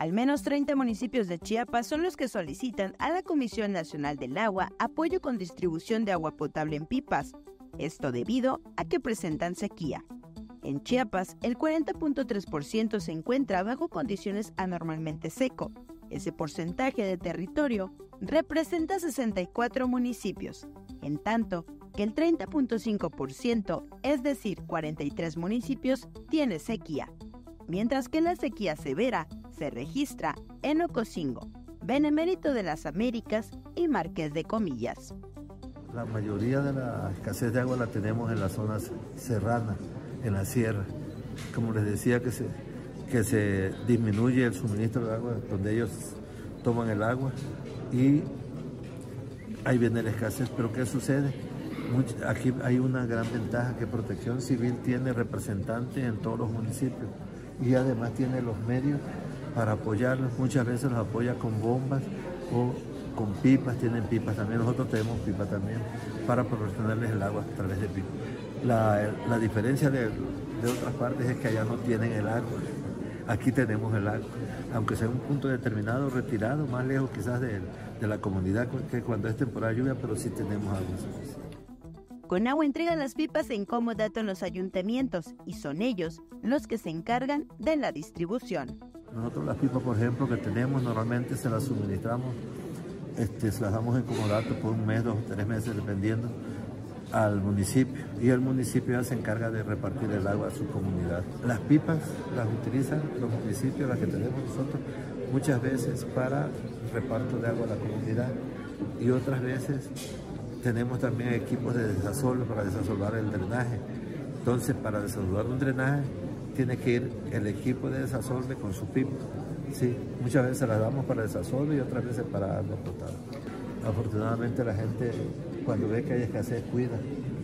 Al menos 30 municipios de Chiapas son los que solicitan a la Comisión Nacional del Agua apoyo con distribución de agua potable en pipas, esto debido a que presentan sequía. En Chiapas, el 40.3% se encuentra bajo condiciones anormalmente seco. Ese porcentaje de territorio representa 64 municipios, en tanto que el 30.5%, es decir, 43 municipios, tiene sequía, mientras que la sequía severa se registra en Ocosingo, Benemérito de las Américas y Marqués de Comillas. La mayoría de la escasez de agua la tenemos en las zonas serranas, en la sierra. Como les decía, que se, que se disminuye el suministro de agua donde ellos toman el agua y ahí viene la escasez. Pero ¿qué sucede? aquí hay una gran ventaja que Protección Civil tiene representantes en todos los municipios y además tiene los medios para apoyarlos. Muchas veces los apoya con bombas o con pipas, tienen pipas también. Nosotros tenemos pipas también para proporcionarles el agua a través de pipas. La, diferencia de, otras partes es que allá no tienen el agua. Aquí tenemos el agua, aunque sea un punto determinado, retirado, más lejos quizás de, de la comunidad que cuando es temporada de lluvia, pero sí tenemos agua. Con agua entregan las pipas en comodato en los ayuntamientos y son ellos los que se encargan de la distribución. Nosotros las pipas, por ejemplo, que tenemos, normalmente se las suministramos, este, se las damos en comodato por un mes, dos o tres meses, dependiendo, al municipio. Y el municipio ya se encarga de repartir el agua a su comunidad. Las pipas las utilizan los municipios, las que tenemos nosotros, muchas veces para reparto de agua a la comunidad y otras veces tenemos también equipos de desasolve para desasolvar el drenaje. Entonces, para desasolvar un drenaje, tiene que ir el equipo de desasolve con su pipa. Sí, muchas veces las damos para desasolve y otras veces para agua potable. Afortunadamente la gente cuando ve que hay escasez cuida,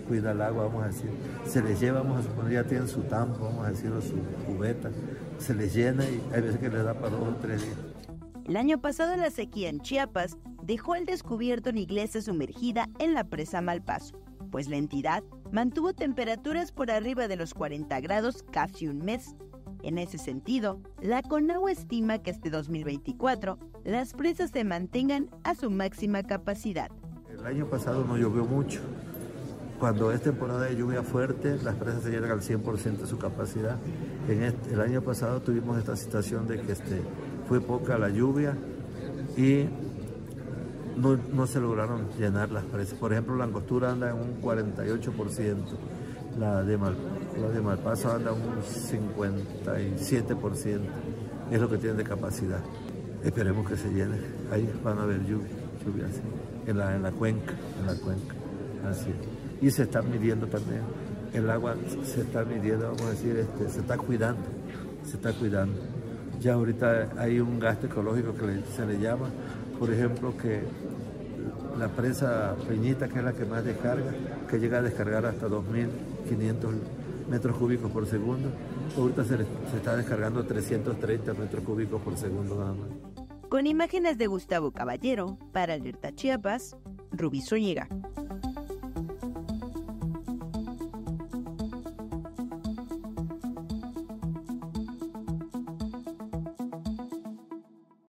cuida el agua, vamos a decir. Se les lleva, vamos a suponer, ya tienen su tampo, vamos a decirlo, su cubeta, se les llena y hay veces que les da para dos o tres días. El año pasado la sequía en Chiapas dejó al descubierto una iglesia sumergida en la presa Malpaso, pues la entidad mantuvo temperaturas por arriba de los 40 grados casi un mes. En ese sentido, la CONAGUA estima que este 2024 las presas se mantengan a su máxima capacidad. El año pasado no llovió mucho. Cuando es temporada de lluvia fuerte, las presas se llegan al 100% de su capacidad. En el año pasado tuvimos esta situación de que este, fue poca la lluvia y no, se lograron llenar las presas. Por ejemplo, la angostura anda en un 48%, la de, Mal, la de Malpaso anda en un 57%, es lo que tiene de capacidad. Esperemos que se llene, ahí van a haber lluvia, en la, en la cuenca, en la cuenca, así. Y se está midiendo también, el agua se está midiendo, vamos a decir, este, se está cuidando, se está cuidando. Ya ahorita hay un gasto ecológico que se le llama, por ejemplo, que la presa Peñita, que es la que más descarga, que llega a descargar hasta 2.500 metros cúbicos por segundo, ahorita se, se está descargando 330 metros cúbicos por segundo nada más. Con imágenes de Gustavo Caballero, para Alerta Chiapas, Rubí Zúñiga.